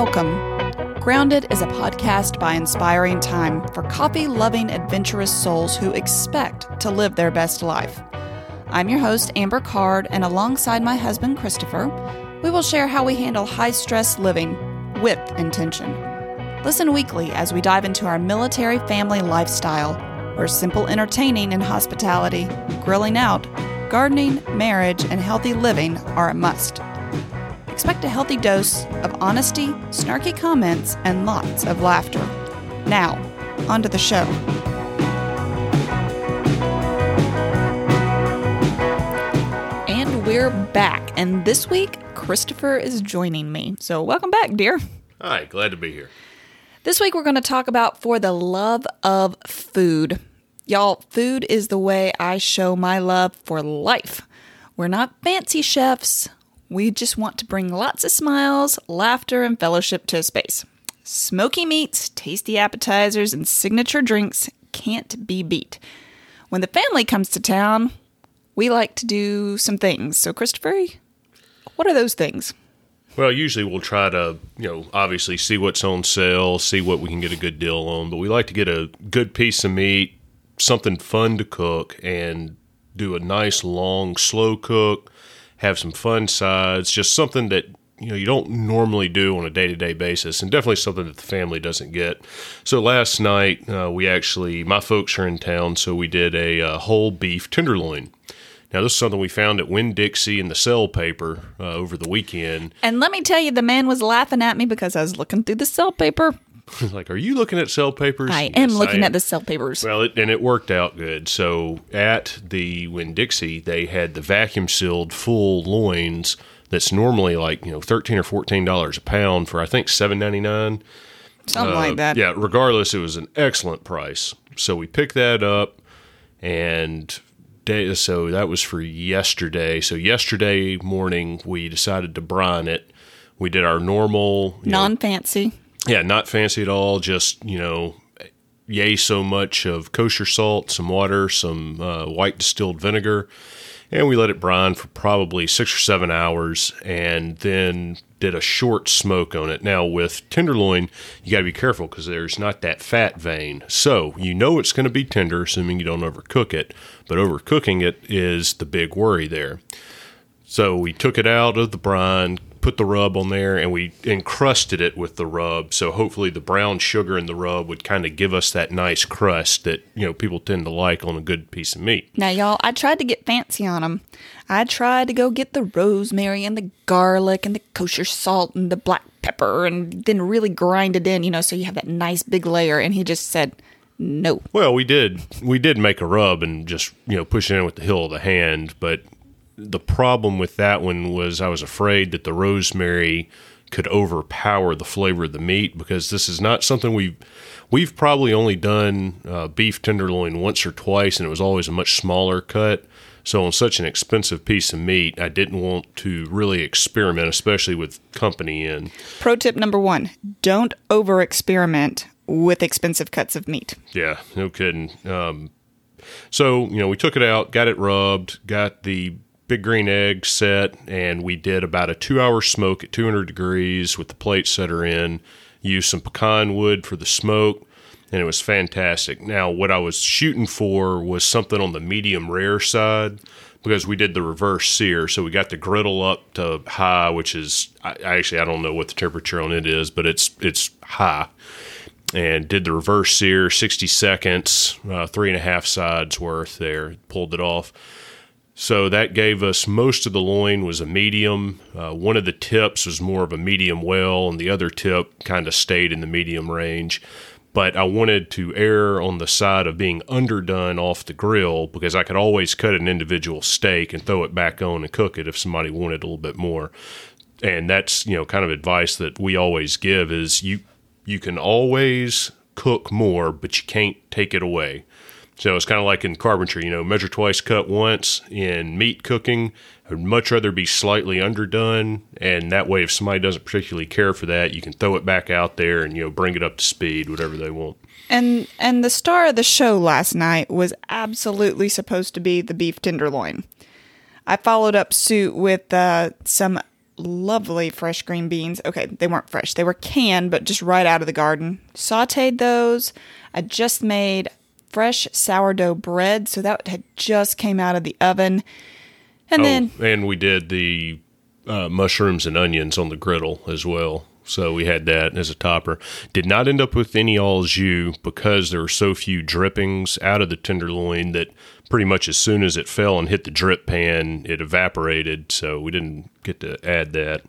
Welcome. Grounded is a podcast by Inspiring Time for coffee loving, adventurous souls who expect to live their best life. I'm your host, Amber Card, and alongside my husband, Christopher, we will share how we handle high stress living with intention. Listen weekly as we dive into our military family lifestyle, where simple entertaining and hospitality, grilling out, gardening, marriage, and healthy living are a must. Expect a healthy dose of honesty, snarky comments, and lots of laughter. Now, on to the show. And we're back. And this week, Christopher is joining me. So, welcome back, dear. Hi, glad to be here. This week, we're going to talk about For the Love of Food. Y'all, food is the way I show my love for life. We're not fancy chefs. We just want to bring lots of smiles, laughter, and fellowship to space. Smoky meats, tasty appetizers, and signature drinks can't be beat. When the family comes to town, we like to do some things. So, Christopher, what are those things? Well, usually we'll try to, you know, obviously see what's on sale, see what we can get a good deal on, but we like to get a good piece of meat, something fun to cook, and do a nice long slow cook have some fun sides, just something that you know you don't normally do on a day-to-day basis and definitely something that the family doesn't get. So last night uh, we actually my folks are in town so we did a, uh, whole beef tenderloin. Now this is something we found at Winn-Dixie in the sell paper uh, over the weekend. And let me tell you the man was laughing at me because i was looking through the sell paper like, are you looking at cell papers? I am looking I am. at the cell papers. Well, it, and it worked out good. So at the Winn Dixie, they had the vacuum sealed full loins that's normally like you know thirteen or fourteen dollars a pound for I think seven ninety nine. Something uh, like that. Yeah. Regardless, it was an excellent price. So we picked that up, and day, so that was for yesterday. So yesterday morning, we decided to brine it. We did our normal non fancy yeah, not fancy at all. Just you know, yay so much of kosher salt, some water, some uh, white distilled vinegar, and we let it brine for probably six or seven hours, and then did a short smoke on it. Now with tenderloin, you got to be careful because there's not that fat vein, so you know it's going to be tender, assuming you don't overcook it. But overcooking it is the big worry there. So we took it out of the brine, put the rub on there and we encrusted it with the rub. So hopefully the brown sugar in the rub would kind of give us that nice crust that, you know, people tend to like on a good piece of meat. Now, y'all, I tried to get fancy on them. I tried to go get the rosemary and the garlic and the kosher salt and the black pepper and then really grind it in, you know, so you have that nice big layer. And he just said, no. Well, we did. We did make a rub and just, you know, push it in with the hill of the hand, but the problem with that one was I was afraid that the rosemary could overpower the flavor of the meat because this is not something we've we've probably only done uh, beef tenderloin once or twice, and it was always a much smaller cut. So on such an expensive piece of meat, I didn't want to really experiment, especially with company in. Pro tip number one: don't over experiment with expensive cuts of meat. Yeah, no kidding. Um, so you know, we took it out, got it rubbed, got the big green egg set, and we did about a two hour smoke at 200 degrees with the plate setter in. Used some pecan wood for the smoke, and it was fantastic. Now, what I was shooting for was something on the medium rare side because we did the reverse sear. So we got the griddle up to high, which is I, actually I don't know what the temperature on it is, but it's it's high. And did the reverse sear, 60 seconds, uh, three and a half sides worth there. Pulled it off so that gave us most of the loin was a medium. Uh, one of the tips was more of a medium well, and the other tip kind of stayed in the medium range. But I wanted to err on the side of being underdone off the grill because I could always cut an individual steak and throw it back on and cook it if somebody wanted a little bit more. And that's you know kind of advice that we always give is you you can always cook more, but you can't take it away. So it's kind of like in carpentry, you know, measure twice, cut once. In meat cooking, I'd much rather be slightly underdone, and that way, if somebody doesn't particularly care for that, you can throw it back out there and you know bring it up to speed, whatever they want. And and the star of the show last night was absolutely supposed to be the beef tenderloin. I followed up suit with uh, some lovely fresh green beans. Okay, they weren't fresh, they were canned, but just right out of the garden. Sauteed those. I just made fresh sourdough bread, so that had just came out of the oven. And Oh, then and we did the uh, mushrooms and onions on the griddle as well. So we had that as a topper. Did not end up with any au jus because there were so few drippings out of the tenderloin that pretty much as soon as it fell and hit the drip pan, it evaporated. So we didn't get to add that.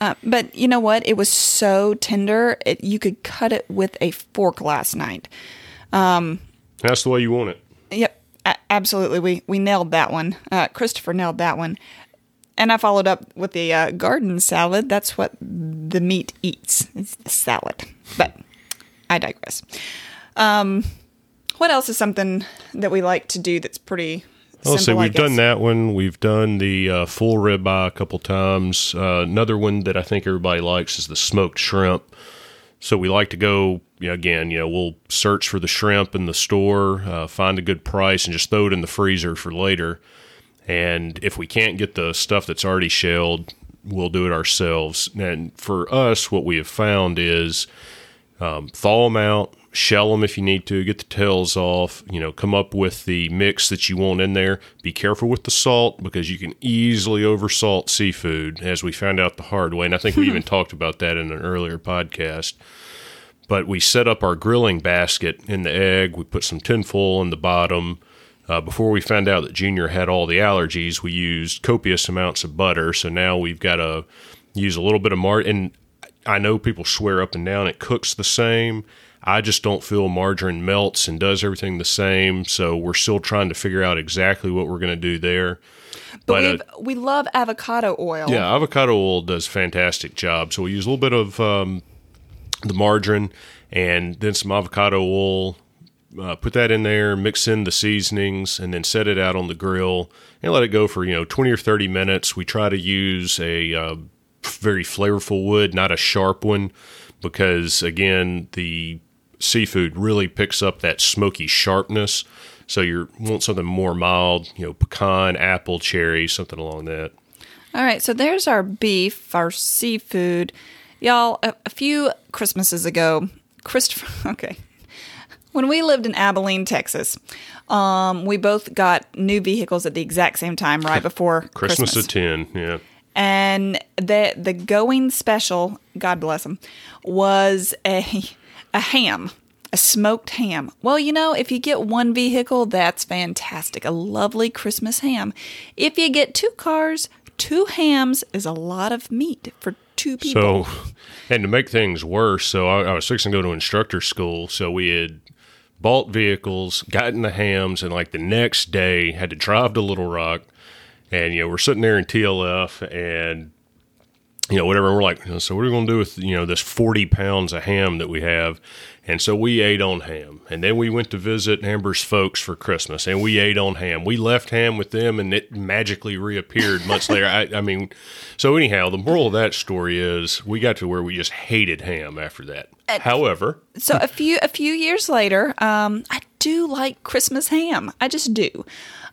Uh, but you know what? It was so tender, it, you could cut it with a fork last night. That's the way you want it. Yep, a- absolutely. We we nailed that one. Uh, Christopher nailed that one. And I followed up with the uh, garden salad. That's what the meat eats. It's the salad. But I digress. Um, what else is something that we like to do that's pretty Well, Let's see, simple? I we've done that one. We've done the uh, full ribeye a couple times. Uh, another one that I think everybody likes is the smoked shrimp. So we like to go you know, again. You know, we'll search for the shrimp in the store, uh, find a good price, and just throw it in the freezer for later. And if we can't get the stuff that's already shelled, we'll do it ourselves. And for us, what we have found is um, thaw them out, shell them if you need to, get the tails off, you know, come up with the mix that you want in there. Be careful with the salt because you can easily oversalt seafood, as we found out the hard way. And I think we even talked about that in an earlier podcast. But we set up our grilling basket in the egg. We put some tinfoil in the bottom. Uh, before we found out that Junior had all the allergies, we used copious amounts of butter. So now we've got to use a little bit of mar. And I know people swear up and down it cooks the same. I just don't feel margarine melts and does everything the same. So we're still trying to figure out exactly what we're going to do there. But, but, uh, we love avocado oil. Yeah, avocado oil does a fantastic job. So we use a little bit of um, the margarine and then some avocado oil. Uh, put that in there, mix in the seasonings, and then set it out on the grill and let it go for you know twenty or thirty minutes. We try to use a uh, very flavorful wood, not a sharp one, because again the seafood really picks up that smoky sharpness. So you want something more mild, you know, pecan, apple, cherry, something along that. All right, so there's our beef, our seafood. Y'all, a, a few Christmases ago, Christopher, okay. When we lived in Abilene, Texas, um, we both got new vehicles at the exact same time, right before Christmas, Christmas. at ten, yeah. and the the going special, God bless them, was a a ham, a smoked ham. Well, you know, if you get one vehicle, that's fantastic. A lovely Christmas ham. If you get two cars, two hams is a lot of meat for two people. So, and to make things worse, so I, I was fixing to go to instructor school. So we had bought vehicles, gotten the hams, and like the next day had to drive to Little Rock. And, you know, we're sitting there in TLF and, you know, whatever. And we're like, so what are we going to do with, you know, this 40 pounds of ham that we have? And so we ate on ham. And then we went to visit Amber's folks for Christmas and we ate on ham. We left ham with them and it magically reappeared months later. I, I mean, so anyhow, the moral of that story is we got to where we just hated ham after that. However, so a few a few years later, um, I do like Christmas ham. I just do.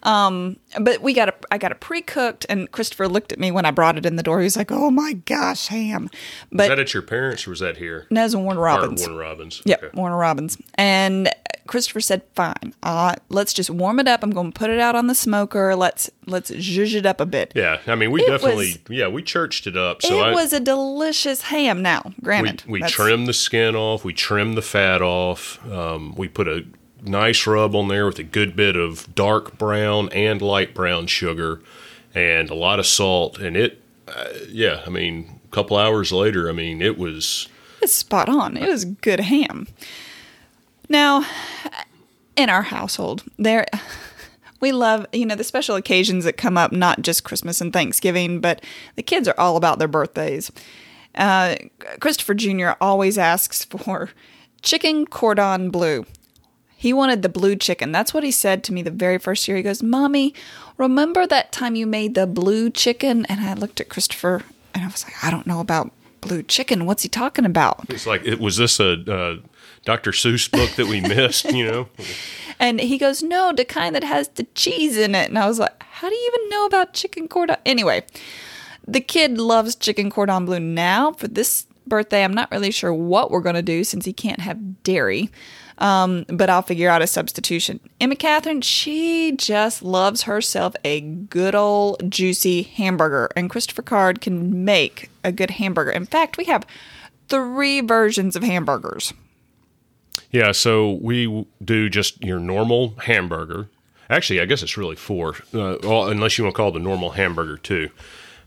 Um, but we got a I got a pre cooked, and Christopher looked at me when I brought it in the door. He was like, "Oh my gosh, ham!" was But that at your parents or was that here? no, it was Warner Or Robins. Warner Robins. Yep, Okay. Warner Robins. And Christopher said, "Fine, uh, let's just warm it up. I'm going to put it out on the smoker. Let's let's zhuzh it up a bit." Yeah, I mean, we It definitely, was- yeah, we churched it up. So it I, was a delicious ham. Now, we, granted, we that's- trimmed the skin off, we trimmed the fat off. Um, we put a nice rub on there with a good bit of dark brown and light brown sugar and a lot of salt. And it, uh, yeah, I mean, a couple hours later, I mean, it was. It's spot on. It was good ham. Now, in our household, there we love, you know, the special occasions that come up, not just Christmas and Thanksgiving, but the kids are all about their birthdays. Uh, Christopher Jr. always asks for chicken cordon bleu. He wanted the blue chicken. That's what he said to me the very first year. He goes, Mommy, remember that time you made the blue chicken? And I looked at Christopher and I was like, I don't know about blue chicken. What's he talking about? It's like, it was this a uh, Dr. Seuss book that we missed, you know? And he goes, No, the kind that has the cheese in it. And I was like, How do you even know about chicken cordon? Anyway, The kid loves chicken cordon bleu now. For this birthday, I'm not really sure what we're going to do since he can't have dairy. Um, but I'll figure out a substitution. Emma Catherine, she just loves herself a good old juicy hamburger, and Christopher Card can make a good hamburger. In fact, we have three versions of hamburgers. Yeah, so we do just your normal hamburger. Actually, I guess it's really four, uh, well, unless you want to call it the normal hamburger too.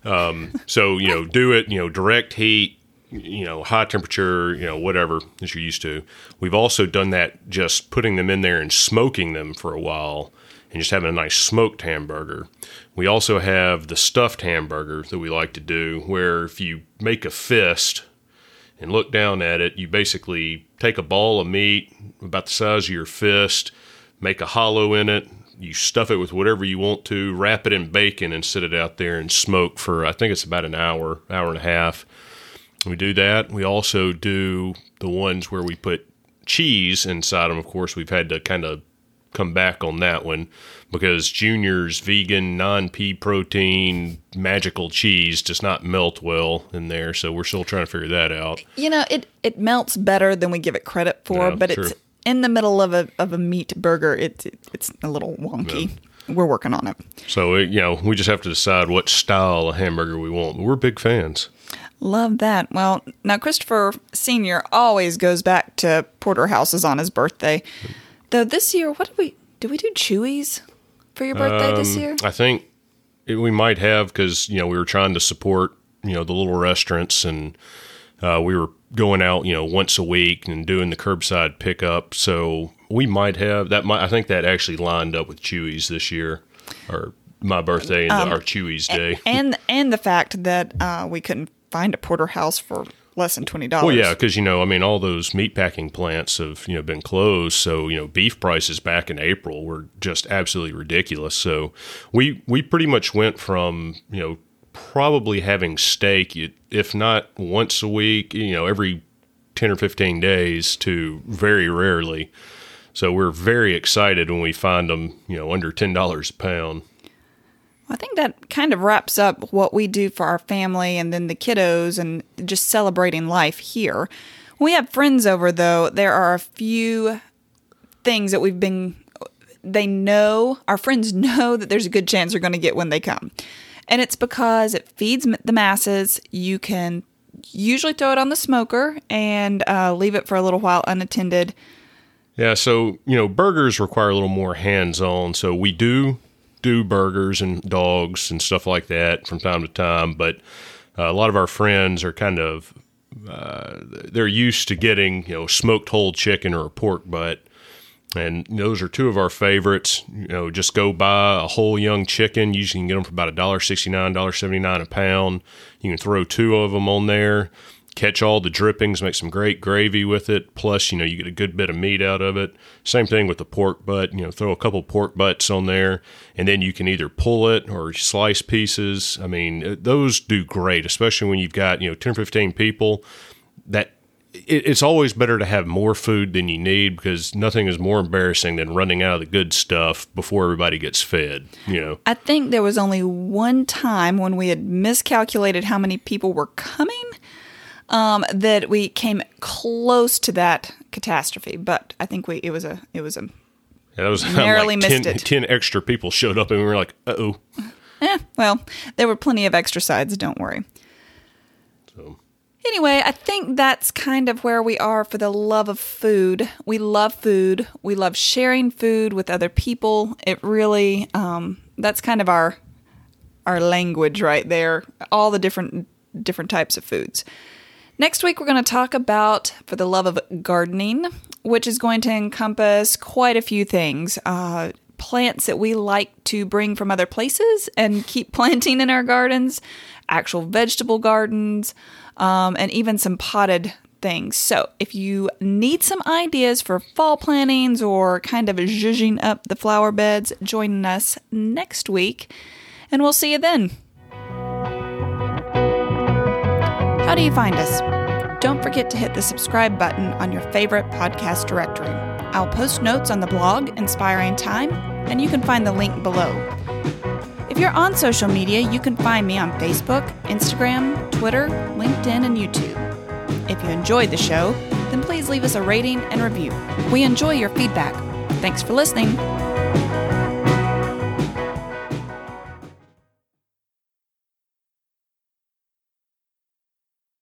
Um, so you know, do it. You know, direct heat. You know, high temperature. You know, whatever that you're used to. We've also done that just putting them in there and smoking them for a while, and just having a nice smoked hamburger. We also have the stuffed hamburger that we like to do, where if you make a fist and look down at it, you basically take a ball of meat about the size of your fist, make a hollow in it, you stuff it with whatever you want to, wrap it in bacon, and sit it out there and smoke for I think it's about an hour, hour and a half. We do that. We also do the ones where we put cheese inside them. Of course, we've had to kind of come back on that one because Junior's vegan, non pea protein, magical cheese does not melt well in there. So we're still trying to figure that out. You know, it it melts better than we give it credit for, Yeah, but true. it's in the middle of a of a meat burger. It's it's a little wonky. We're working on it. So, it, you know, we just have to decide what style of hamburger we want. But we're big fans. Love that. Well, now Christopher Senior always goes back to porterhouses on his birthday. Though this year, what did we did we do Chewies for your birthday this Um, year? I think it, we might have because you know we were trying to support you know the little restaurants and uh, we were going out you know once a week and doing the curbside pickup. So we might have that. Might I think that actually lined up with Chewies this year, or my birthday and Um, our Chewies day. and and the fact that uh, we couldn't find a porterhouse for less than twenty dollars. Well, yeah, because you know, I mean, all those meatpacking plants have you know been closed, so you know, beef prices back in April were just absolutely ridiculous. So we we pretty much went from you know probably having steak, if not once a week, you know, every ten or fifteen days, to very rarely. So we're very excited when we find them, you know, under ten dollars a pound. I think that kind of wraps up what we do for our family and then the kiddos and just celebrating life here. When we have friends over, though, there are a few things that we've been, they know, our friends know that there's a good chance they're going to get when they come. And it's because it feeds the masses. You can usually throw it on the smoker and uh, leave it for a little while unattended. Yeah, so you know, burgers require a little more hands-on. So we do do burgers and dogs and stuff like that from time to time, but uh, a lot of our friends are kind of uh, they're used to getting you know smoked whole chicken or a pork butt, and those are two of our favorites. You know, just go buy a whole young chicken. You can get them for about a dollar sixty-nine, dollar seventy-nine a pound. You can throw two of them on there catch all the drippings, make some great gravy with it. Plus, you know, you get a good bit of meat out of it. Same thing with the pork butt. You know, throw a couple pork butts on there, and then you can either pull it or slice pieces. I mean, uh, those do great, especially when you've got you know ten or fifteen people. That it's always better to have more food than you need because nothing is more embarrassing than running out of the good stuff before everybody gets fed. You know. I think there was only one time when we had miscalculated how many people were coming um, that we came close to that catastrophe. But I think we it was a it was a Yeah, that was Narrowly like 10, missed it. 10 extra people showed up and we were like, uh oh. eh, well there were plenty of extra sides. Don't worry. So. Anyway, I think that's kind of where we are for the love of food. We love food. We love sharing food with other people. It really, um, that's kind of our our language right there. All the different different types of foods. Next week, we're going to talk about for the love of gardening, which is going to encompass quite a few things. Uh, plants that we like to bring from other places and keep planting in our gardens, actual vegetable gardens, um, and even some potted things. So, if you need some ideas for fall plantings or kind of zhuzhing up the flower beds, join us next week, and we'll see you then. How do you find us? Don't forget to hit the subscribe button on your favorite podcast directory. I'll post notes on the blog Inspiring Time, and you can find the link below. If you're on social media, you can find me on Facebook, Instagram, Twitter, LinkedIn, and YouTube. If you enjoyed the show, then please leave us a rating and review. We enjoy your feedback. Thanks for listening.